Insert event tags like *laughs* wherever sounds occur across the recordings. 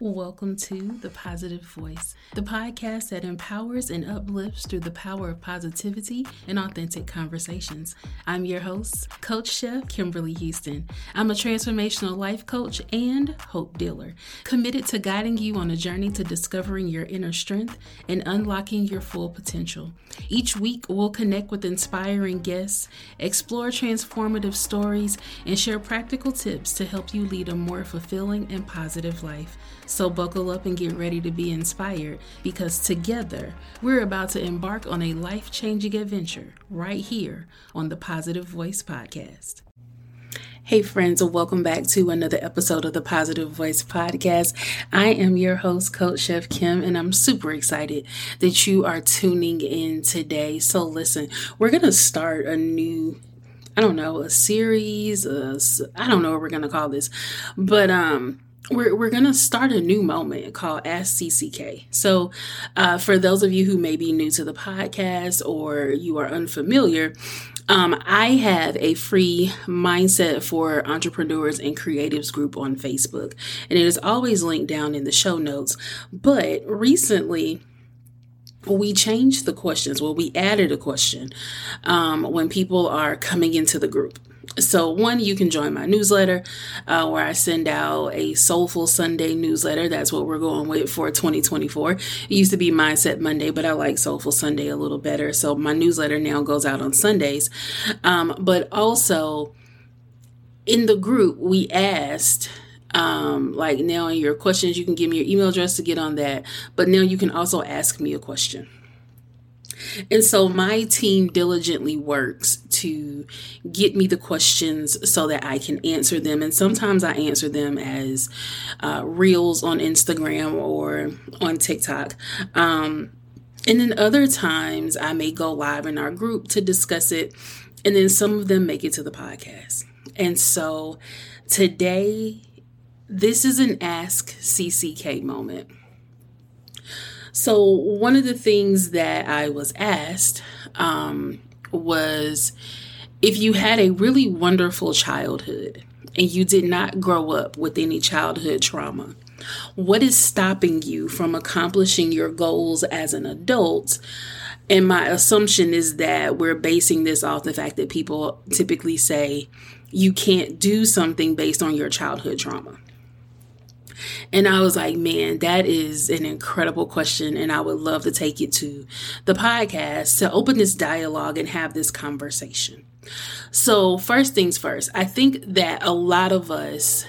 Welcome to The Positive Voice, the podcast that empowers and uplifts through the power of positivity and authentic conversations. I'm your host, Coach Chef Kimberly Houston. I'm a transformational life coach and hope dealer, committed to guiding you on a journey to discovering your inner strength and unlocking your full potential. Each week, we'll connect with inspiring guests, explore transformative stories, and share practical tips to help you lead a more fulfilling and positive life. So buckle up and get ready to be inspired because together we're about to embark on a life changing adventure right here on the Positive Voice Podcast. Hey, friends, and welcome back to another episode of the Positive Voice Podcast. I am your host, Coach Chef Kim, and I'm super excited that you are tuning in today. So, listen, we're going to start a new I don't know, a series, I don't know what we're going to call this, but um we're, we're going to start a new moment called Ask CCK. So, uh, for those of you who may be new to the podcast or you are unfamiliar, um, I have a free mindset for entrepreneurs and creatives group on Facebook, and it is always linked down in the show notes. But recently, we changed the questions. Well, we added a question um, when people are coming into the group. So, one, you can join my newsletter uh, where I send out a Soulful Sunday newsletter. That's what we're going with for 2024. It used to be Mindset Monday, but I like Soulful Sunday a little better. So, my newsletter now goes out on Sundays. Um, but also, in the group, we asked um, like now in your questions, you can give me your email address to get on that. But now you can also ask me a question. And so my team diligently works to get me the questions so that I can answer them. And sometimes I answer them as uh, reels on Instagram or on TikTok. Um, and then other times I may go live in our group to discuss it. And then some of them make it to the podcast. And so today, this is an Ask CCK moment. So, one of the things that I was asked um, was if you had a really wonderful childhood and you did not grow up with any childhood trauma, what is stopping you from accomplishing your goals as an adult? And my assumption is that we're basing this off the fact that people typically say you can't do something based on your childhood trauma. And I was like, man, that is an incredible question. And I would love to take it to the podcast to open this dialogue and have this conversation. So, first things first, I think that a lot of us,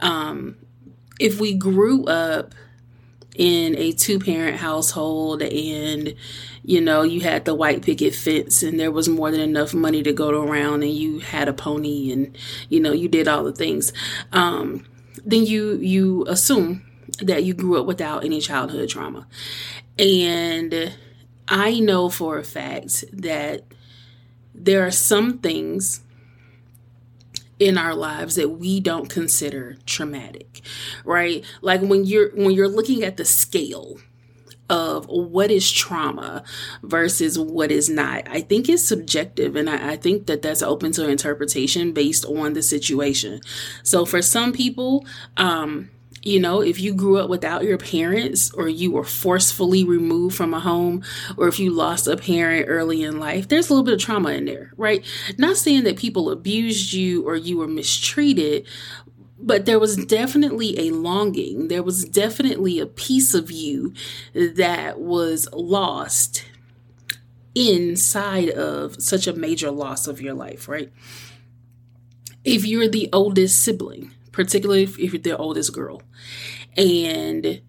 um, if we grew up in a two parent household and you know you had the white picket fence and there was more than enough money to go around and you had a pony and you know you did all the things um, then you you assume that you grew up without any childhood trauma. And I know for a fact that there are some things in our lives that we don't consider traumatic right like when you're when you're looking at the scale of what is trauma versus what is not. I think it's subjective, and I, I, think that that's open to interpretation based on the situation. So, for some people, um, you know, if you grew up without your parents or you were forcefully removed from a home or if you lost a parent early in life, there's a little bit of trauma in there, right? Not saying that people abused you or you were mistreated, but there was definitely a longing. There was definitely a piece of you that was lost inside of such a major loss of your life, right? If you're the oldest sibling, particularly if you're the oldest girl, and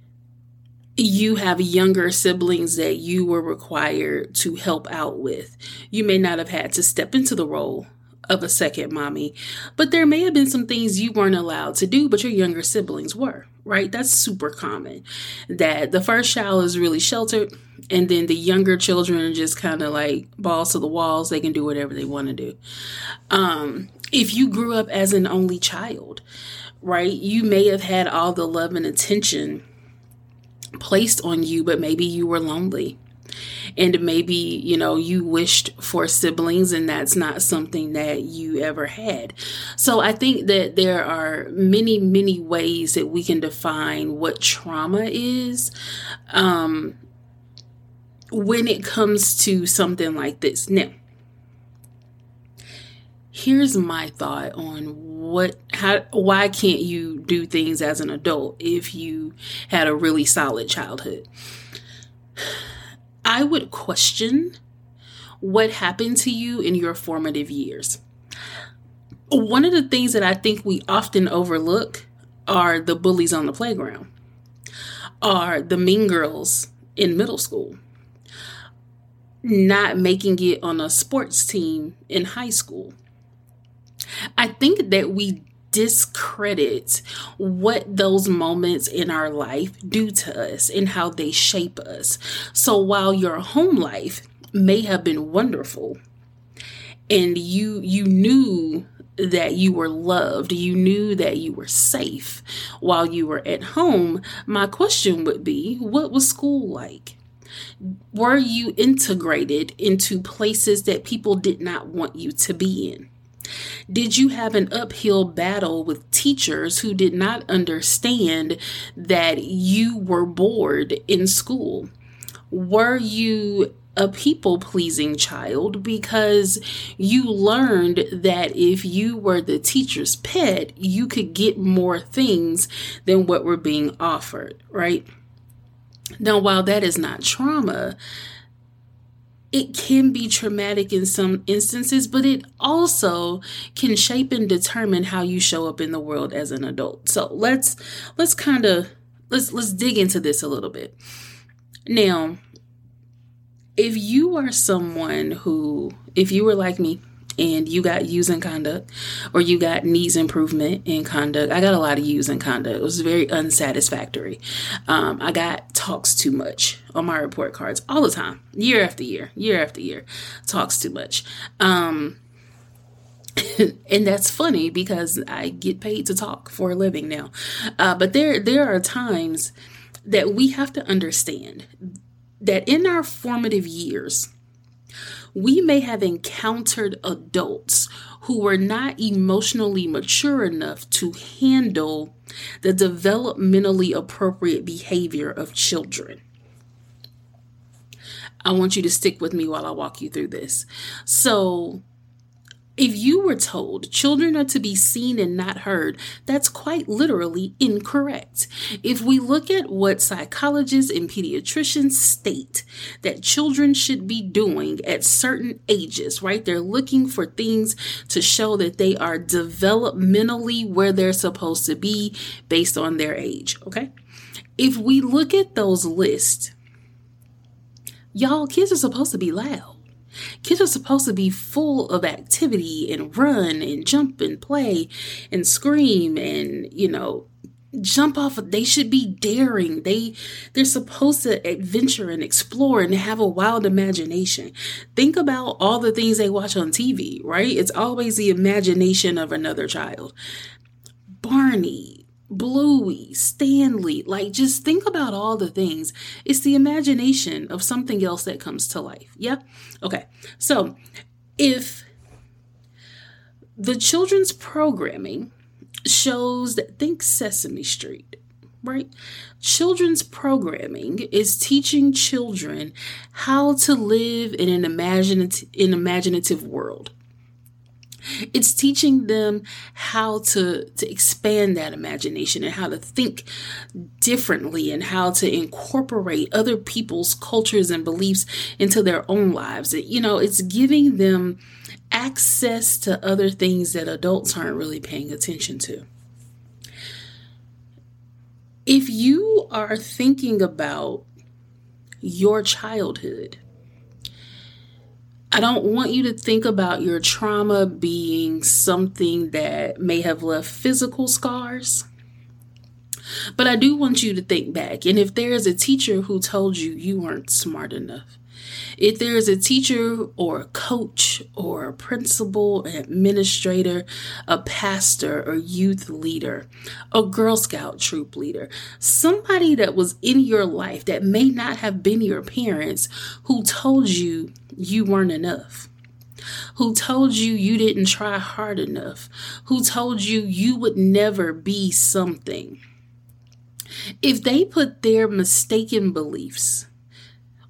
you have younger siblings that you were required to help out with, you may not have had to step into the role of a second mommy, but there may have been some things you weren't allowed to do, but your younger siblings were, right? That's super common. That the first child is really sheltered, and then the younger children are just kind of like balls to the walls. They can do whatever they want to do. Um, if you grew up as an only child, right, you may have had all the love and attention placed on you, but maybe you were lonely and maybe you know you wished for siblings and that's not something that you ever had. So i think that there are many many ways that we can define what trauma is um, when it comes to something like this. Now here's my thought on what how why can't you do things as an adult if you had a really solid childhood I would question what happened to you in your formative years. One of the things that I think we often overlook are the bullies on the playground, are the mean girls in middle school, not making it on a sports team in high school. I think that we discredit what those moments in our life do to us and how they shape us. So while your home life may have been wonderful and you you knew that you were loved, you knew that you were safe while you were at home, my question would be what was school like? Were you integrated into places that people did not want you to be in? Did you have an uphill battle with teachers who did not understand that you were bored in school? Were you a people pleasing child because you learned that if you were the teacher's pet, you could get more things than what were being offered, right? Now, while that is not trauma, it can be traumatic in some instances, but it also can shape and determine how you show up in the world as an adult. So let's let's kind of let's let's dig into this a little bit. Now, if you are someone who if you were like me, and you got U's in conduct or you got needs improvement in conduct. I got a lot of U's in conduct. It was very unsatisfactory. Um, I got talks too much on my report cards all the time, year after year, year after year, talks too much. Um, *laughs* and that's funny because I get paid to talk for a living now. Uh, but there, there are times that we have to understand that in our formative years, we may have encountered adults who were not emotionally mature enough to handle the developmentally appropriate behavior of children. I want you to stick with me while I walk you through this. So, if you were told children are to be seen and not heard, that's quite literally incorrect. If we look at what psychologists and pediatricians state that children should be doing at certain ages, right? They're looking for things to show that they are developmentally where they're supposed to be based on their age, okay? If we look at those lists, y'all, kids are supposed to be loud. Kids are supposed to be full of activity and run and jump and play and scream and, you know, jump off. They should be daring. They they're supposed to adventure and explore and have a wild imagination. Think about all the things they watch on tv right? It's always the imagination of another child. Barney Bluey, Stanley, like just think about all the things. It's the imagination of something else that comes to life. Yeah? Okay. So if the children's programming shows that, think Sesame Street, right? Children's programming is teaching children how to live in an imaginative, an imaginative world. It's teaching them how to, to expand that imagination and how to think differently and how to incorporate other people's cultures and beliefs into their own lives. You know, it's giving them access to other things that adults aren't really paying attention to. If you are thinking about your childhood, I don't want you to think about your trauma being something that may have left physical scars. But I do want you to think back. And if there's a teacher who told you you weren't smart enough, If there is a teacher or a coach or a principal, an administrator, a pastor or youth leader, a Girl Scout troop leader, somebody that was in your life that may not have been your parents who told you you weren't enough who told you you didn't try hard enough, who told you you would never be something. If they put their mistaken beliefs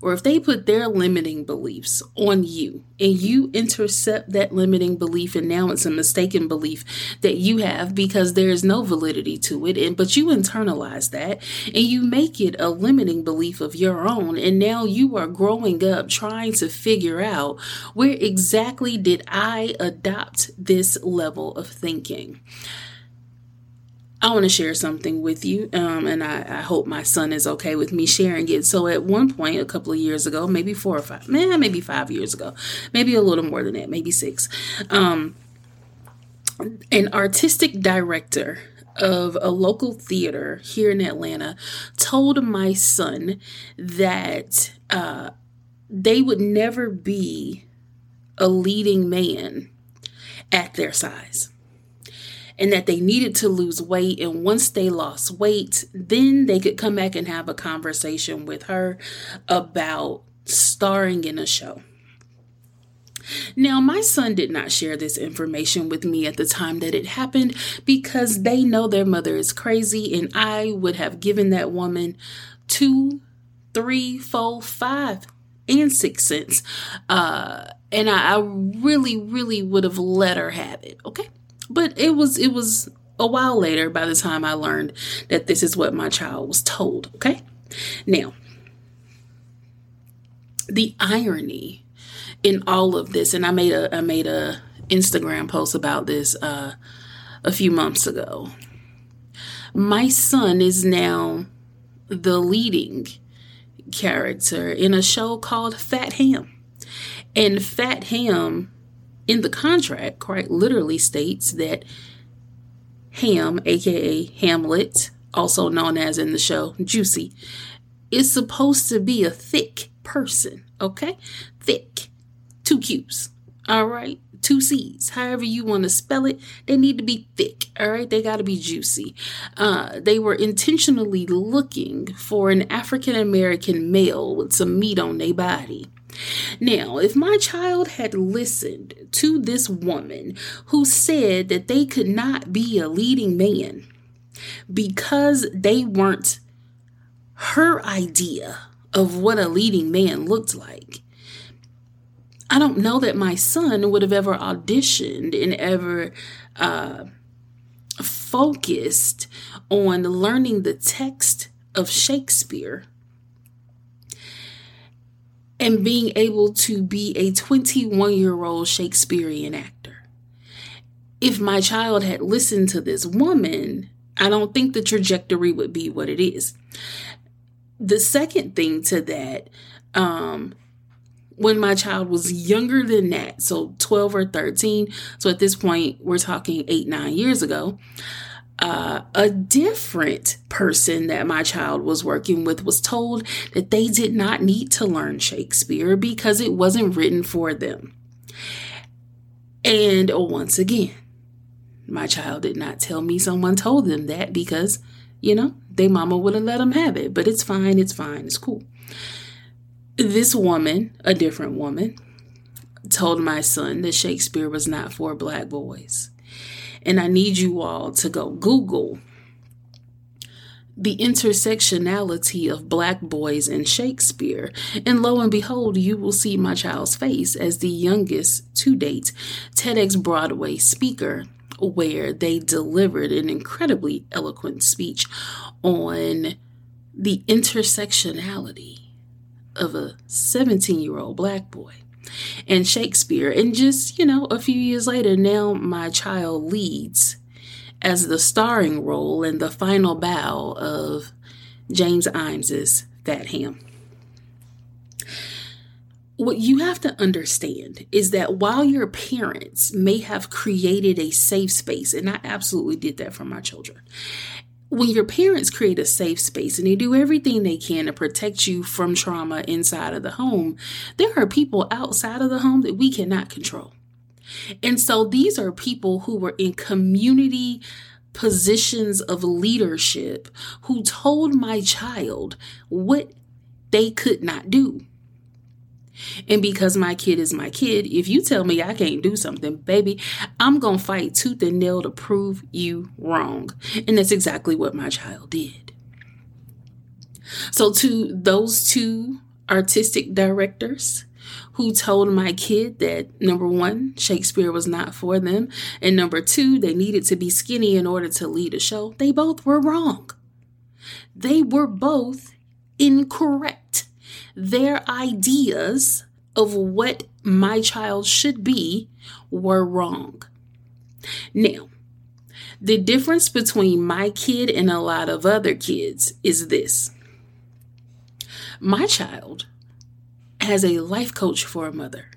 or if they put their limiting beliefs on you and you intercept that limiting belief and now it's a mistaken belief that you have because there is no validity to it and but you internalize that and you make it a limiting belief of your own and now you are growing up trying to figure out where exactly did I adopt this level of thinking I want to share something with you, um, and I, I, hope my son is okay with me sharing it. So, at one point, a couple of years ago, maybe four or five, man, maybe five years ago, maybe a little more than that, maybe six, um, an artistic director of a local theater here in Atlanta told my son that uh, they would never be a leading man at their size and that they needed to lose weight. And once they lost weight, then they could come back and have a conversation with her about starring in a show. Now, my son did not share this information with me at the time that it happened because they know their mother is crazy, and I would have given that woman two, three, four, five, and six cents. Uh, and I, I really, really would have let her have it. Okay. But it was it was a while later by the time I learned that this is what my child was told, okay? Now, the irony in all of this and I made a I made a Instagram post about this uh a few months ago. My son is now the leading character in a show called Fat Ham. And Fat Ham in the contract quite literally states that Ham, aka Hamlet, also known as in the show Juicy, is supposed to be a thick person, okay? Thick. Two Q's. All right? Two C's. However you want to spell it, they need to be thick, all right? They got to be juicy. Uh, they were intentionally looking for an African American male with some meat on their body. Now, if my child had listened to this woman who said that they could not be a leading man because they weren't her idea of what a leading man looked like, I don't know that my son would have ever auditioned and ever uh, focused on learning the text of Shakespeare and being able to be a 21 year old Shakespearean actor. If my child had listened to this woman, I don't think the trajectory would be what it is. The second thing to that, um, when my child was younger than that, so 12 or 13, so at this point, we're talking eight, nine years ago, uh, a different person that my child was working with was told that they did not need to learn Shakespeare because it wasn't written for them. And once again, my child did not tell me someone told them that because, you know, their mama would have let them have it. But it's fine, it's fine, it's cool. This woman, a different woman, told my son that Shakespeare was not for black boys. And I need you all to go Google the intersectionality of black boys in Shakespeare. And lo and behold, you will see my child's face as the youngest to date TEDx Broadway speaker, where they delivered an incredibly eloquent speech on the intersectionality of a 17 year old black boy and Shakespeare. And just, you know, a few years later, now my child leads as the starring role in the final bow of James Ijames's Fat Ham. What you have to understand is that while your parents may have created a safe space, and I absolutely did that for my children, when your parents create a safe space and they do everything they can to protect you from trauma inside of the home, there are people outside of the home that we cannot control. And so these are people who were in community positions of leadership who told my child what they could not do. And because my kid is my kid, if you tell me I can't do something, baby, I'm going to fight tooth and nail to prove you wrong. And that's exactly what my child did. So, to those two artistic directors who told my kid that number one, Shakespeare was not for them, and number two, they needed to be skinny in order to lead a show, they both were wrong. They were both incorrect their ideas of what my child should be were wrong. Now, the difference between my kid and a lot of other kids is this my child has a life coach for a mother.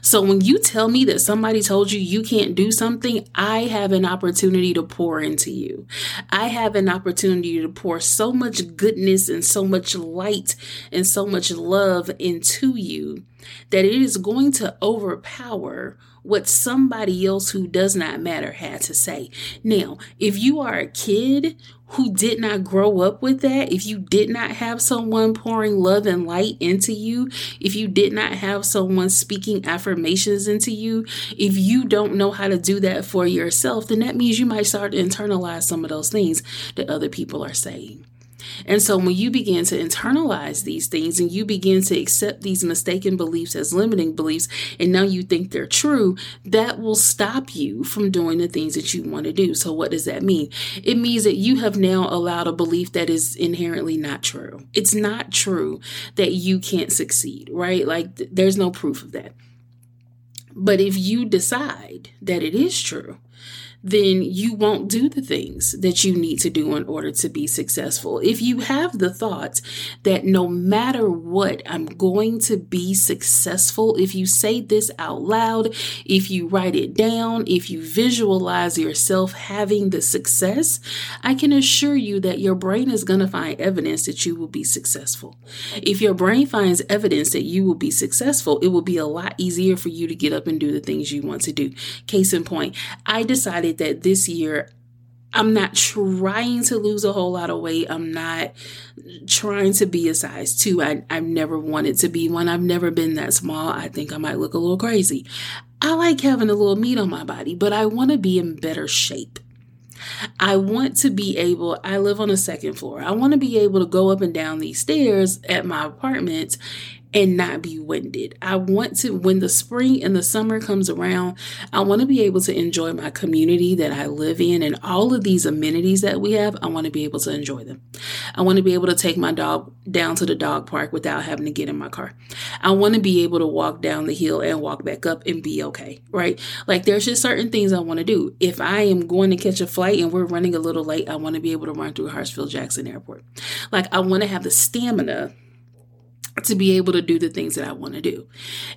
So when you tell me that somebody told you you can't do something, I have an opportunity to pour into you. I have an opportunity to pour so much goodness and so much light and so much love into you that it is going to overpower what somebody else who does not matter had to say. Now, if you are a kid who did not grow up with that, if you did not have someone pouring love and light into you, if you did not have someone speaking affirmations into you, if you don't know how to do that for yourself, then that means you might start to internalize some of those things that other people are saying. And so when you begin to internalize these things and you begin to accept these mistaken beliefs as limiting beliefs, and now you think they're true, that will stop you from doing the things that you want to do. So what does that mean? It means that you have now allowed a belief that is inherently not true. It's not true that you can't succeed, right? Like th- there's no proof of that. But if you decide that it is true, then you won't do the things that you need to do in order to be successful. If you have the thought that no matter what, I'm going to be successful, if you say this out loud, if you write it down, if you visualize yourself having the success, I can assure you that your brain is going to find evidence that you will be successful. If your brain finds evidence that you will be successful, it will be a lot easier for you to get up and do the things you want to do. Case in point, I decided that this year I'm not trying to lose a whole lot of weight. I'm not trying to be a size two. I, I've never wanted to be one. I've never been that small. I think I might look a little crazy. I like having a little meat on my body, but I want to be in better shape. I want to be able, I live on a second floor. I want to be able to go up and down these stairs at my apartment and not be winded. I want to, when the spring and the summer comes around, I want to be able to enjoy my community that I live in and all of these amenities that we have. I want to be able to enjoy them. I want to be able to take my dog down to the dog park without having to get in my car. I want to be able to walk down the hill and walk back up and be okay, right? Like there's just certain things I want to do. If I am going to catch a flight and we're running a little late, I want to be able to run through Hartsfield Jackson Airport. Like I want to have the stamina to be able to do the things that I want to do.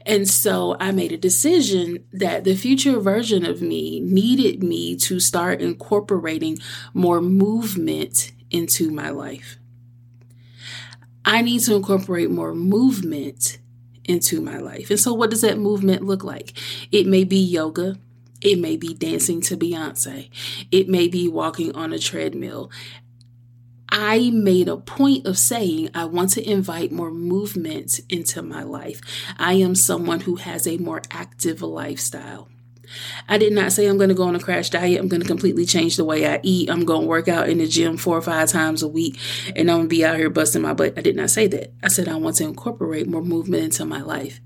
And so I made a decision that the future version of me needed me to start incorporating more movement into my life. I need to incorporate more movement into my life. And so, what does that movement look like? It may be yoga. It may be dancing to Beyonce. It may be walking on a treadmill. I made a point of saying I want to invite more movement into my life. I am someone who has a more active lifestyle. I did not say I'm going to go on a crash diet. I'm going to completely change the way I eat. I'm going to work out in the gym four or five times a week and I'm going to be out here busting my butt. I did not say that. I said I want to incorporate more movement into my life.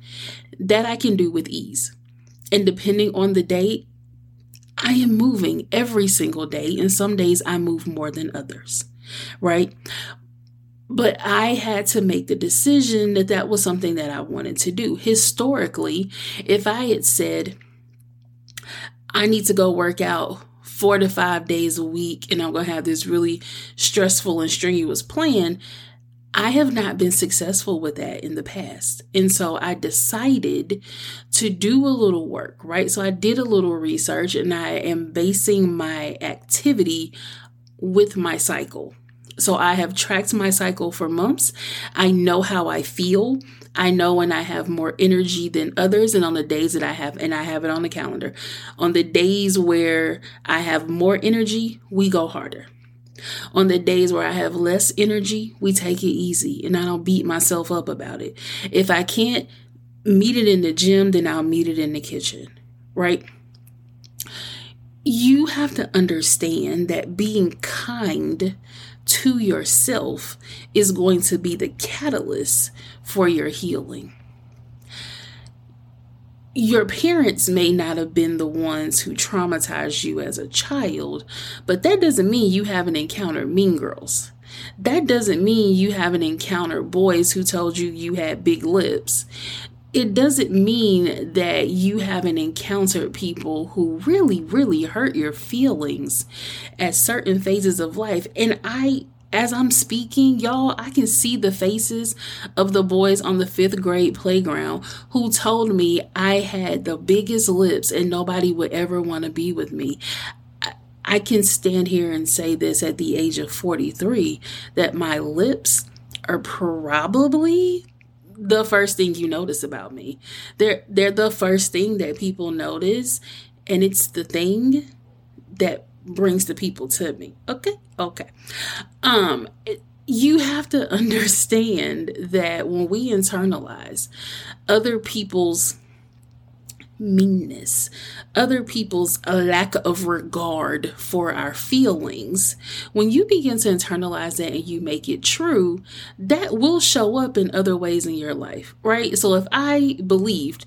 That I can do with ease. And depending on the day, I am moving every single day. And some days I move more than others right? But I had to make the decision that that was something that I wanted to do. Historically, if I had said, I need to go work out four to five days a week and I'm going to have this really stressful and strenuous plan, I have not been successful with that in the past. And so I decided to do a little work, right? So I did a little research and I am basing my activity with my cycle. So I have tracked my cycle for months. I know how I feel. I know when I have more energy than others, and on the days that I have, and I have it on the calendar, on the days where I have more energy, we go harder. On the days where I have less energy, we take it easy and I don't beat myself up about it. If I can't meet it in the gym, then I'll meet it in the kitchen, right? You have to understand that being kind to yourself is going to be the catalyst for your healing. Your parents may not have been the ones who traumatized you as a child, but that doesn't mean you haven't encountered mean girls. That doesn't mean you haven't encountered boys who told you you had big lips it doesn't mean that you haven't encountered people who really, really hurt your feelings at certain phases of life. And I, as I'm speaking, y'all, I can see the faces of the boys on the fifth grade playground who told me I had the biggest lips and nobody would ever want to be with me. I can stand here and say this at the age of 43 that my lips are probably the first thing you notice about me. They're they're the first thing that people notice and it's the thing that brings the people to me. Okay? Okay. Um it, you have to *laughs* understand that when we internalize other people's meanness, other people's lack of regard for our feelings, when you begin to internalize that and you make it true, that will show up in other ways in your life, right? So if I believed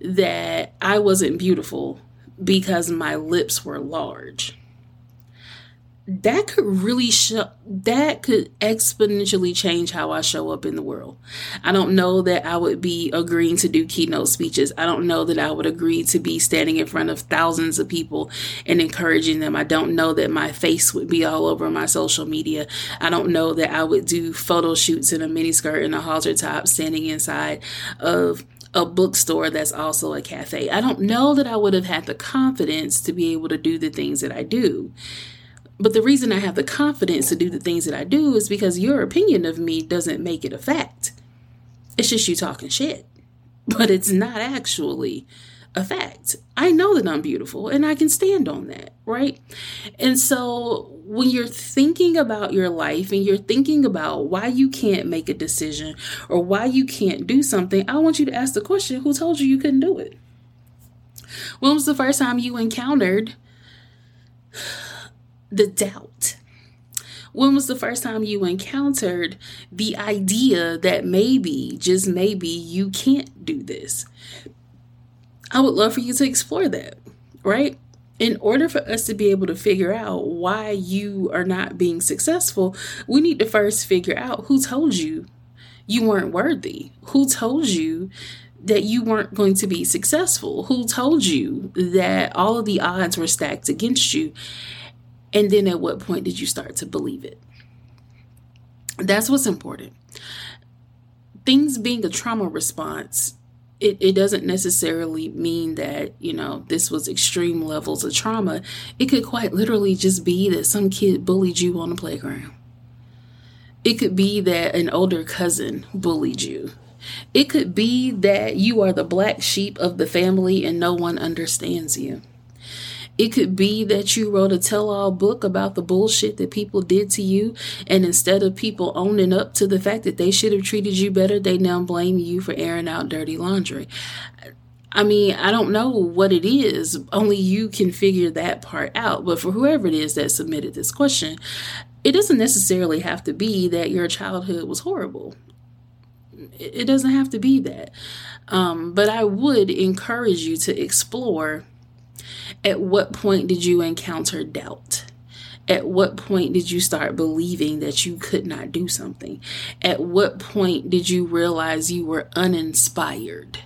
that I wasn't beautiful because my lips were large, that could really show that could exponentially change how I show up in the world. I don't know that I would be agreeing to do keynote speeches. I don't know that I would agree to be standing in front of thousands of people and encouraging them. I don't know that my face would be all over my social media. I don't know that I would do photo shoots in a miniskirt and a halter top standing inside of a bookstore that's also a cafe. I don't know that I would have had the confidence to be able to do the things that I do. But the reason I have the confidence to do the things that I do is because your opinion of me doesn't make it a fact. It's just you talking shit. *laughs* But it's not actually a fact. I know that I'm beautiful and I can stand on that, right? And so when you're thinking about your life and you're thinking about why you can't make a decision or why you can't do something, I want you to ask the question who told you you couldn't do it? When was the first time you encountered the doubt? When was the first time you encountered the idea that maybe, just maybe, you can't do this? I would love for you to explore that, right? In order for us to be able to figure out why you are not being successful, we need to first figure out who told you you weren't worthy, who told you that you weren't going to be successful, who told you that all of the odds were stacked against you. And then at what point did you start to believe it? That's what's important. Things being a trauma response, it, it doesn't necessarily mean that, you know, this was extreme levels of trauma. It could quite literally just be that some kid bullied you on the playground. It could be that an older cousin bullied you. It could be that you are the black sheep of the family and no one understands you. It could be that you wrote a tell all book about the bullshit that people did to you. And instead of people owning up to the fact that they should have treated you better, they now blame you for airing out dirty laundry. I mean, I don't know what it is. Only you can figure that part out. But for whoever it is that submitted this question, it doesn't necessarily have to be that your childhood was horrible. It doesn't have to be that. Um, but I would encourage you to explore at what point did you encounter doubt? At what point did you start believing that you could not do something? At what point did you realize you were uninspired?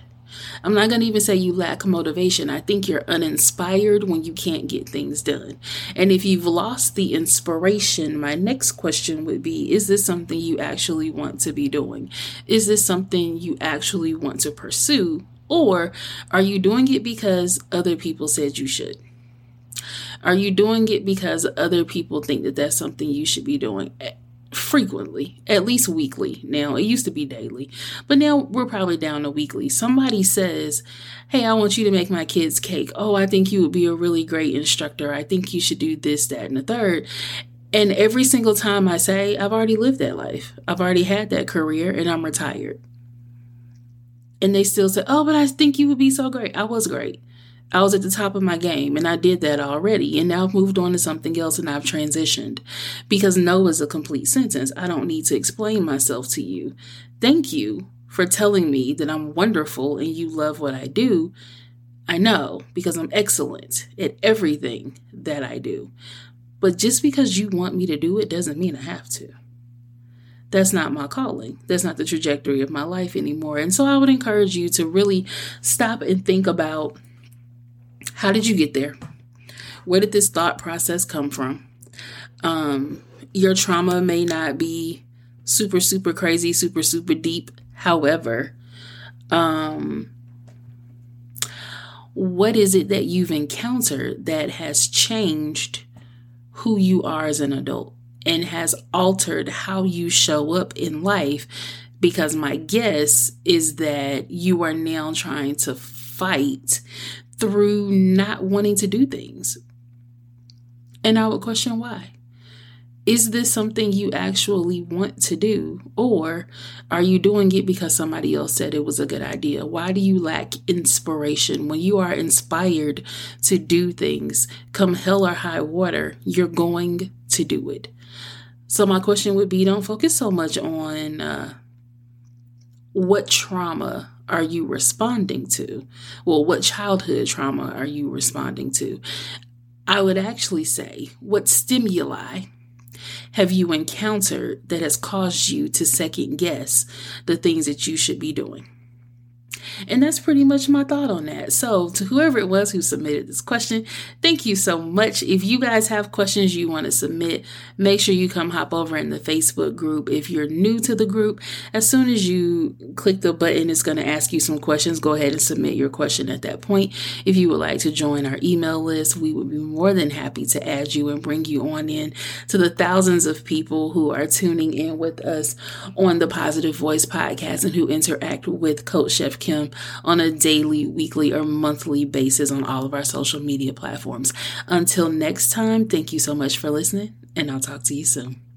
I'm not going to even say you lack motivation. I think you're uninspired when you can't get things done. And if you've lost the inspiration, my next question would be Is this something you actually want to be doing? Is this something you actually want to pursue? Or are you doing it because other people said you should? Are you doing it because other people think that that's something you should be doing? Eh, frequently, at least weekly. Now, it used to be daily, but now we're probably down to weekly. Somebody says, Hey, I want you to make my kids cake. Oh, I think you would be a really great instructor. I think you should do this, that, and the third. And every single time I say, I've already lived that life, I've already had that career, and I'm retired. And they still say, Oh, but I think you would be so great. I was great. I was at the top of my game and I did that already. And now I've moved on to something else and I've transitioned because no is a complete sentence. I don't need to explain myself to you. Thank you for telling me that I'm wonderful and you love what I do. I know because I'm excellent at everything that I do. But just because you want me to do it doesn't mean I have to. That's not my calling. That's not the trajectory of my life anymore. And so I would encourage you to really stop and think about how did you get there? Where did this thought process come from? Um, your trauma may not be super, super crazy, super, super deep. However, um, what is it that you've encountered that has changed who you are as an adult and has altered how you show up in life? Because my guess is that you are now trying to fight through not wanting to do things. And I would question why. Is this something you actually want to do? Or are you doing it because somebody else said it was a good idea? Why do you lack inspiration? When you are inspired to do things, come hell or high water, you're going to do it. So, my question would be don't focus so much on uh, what trauma are you responding to? Well, what childhood trauma are you responding to? I would actually say, what stimuli have you encountered that has caused you to second guess the things that you should be doing? And that's pretty much my thought on that. So, to whoever it was who submitted this question, thank you so much. If you guys have questions you want to submit, make sure you come hop over in the Facebook group. If you're new to the group, as soon as you click the button, it's going to ask you some questions. Go ahead and submit your question at that point. If you would like to join our email list, we would be more than happy to add you and bring you on in to the thousands of people who are tuning in with us on the Positive Voice podcast and who interact with Coach Chef Kim on a daily, weekly, or monthly basis on all of our social media platforms. Until next time, thank you so much for listening, and I'll talk to you soon.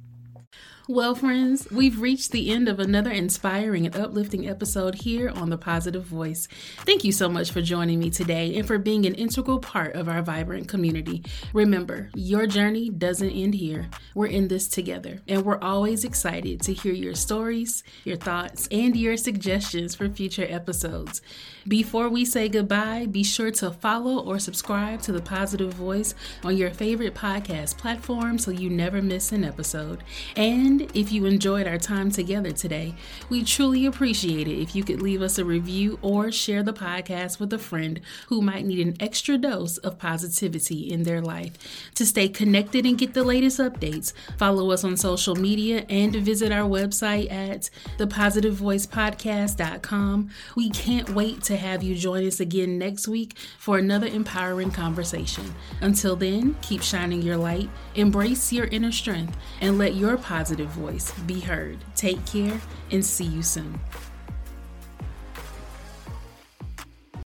Well, friends, we've reached the end of another inspiring and uplifting episode here on The Positive Voice. Thank you so much for joining me today and for being an integral part of our vibrant community. Remember, your journey doesn't end here. We're in this together, and we're always excited to hear your stories, your thoughts, and your suggestions for future episodes. Before we say goodbye, be sure to follow or subscribe to The Positive Voice on your favorite podcast platform so you never miss an episode. And if you enjoyed our time together today, we truly appreciate it if you could leave us a review or share the podcast with a friend who might need an extra dose of positivity in their life. To stay connected and get the latest updates, follow us on social media and visit our website at thepositivevoicepodcast.com. We can't wait to have you join us again next week for another empowering conversation. Until then, keep shining your light, embrace your inner strength, and let your positive voice be heard. Take care and see you soon.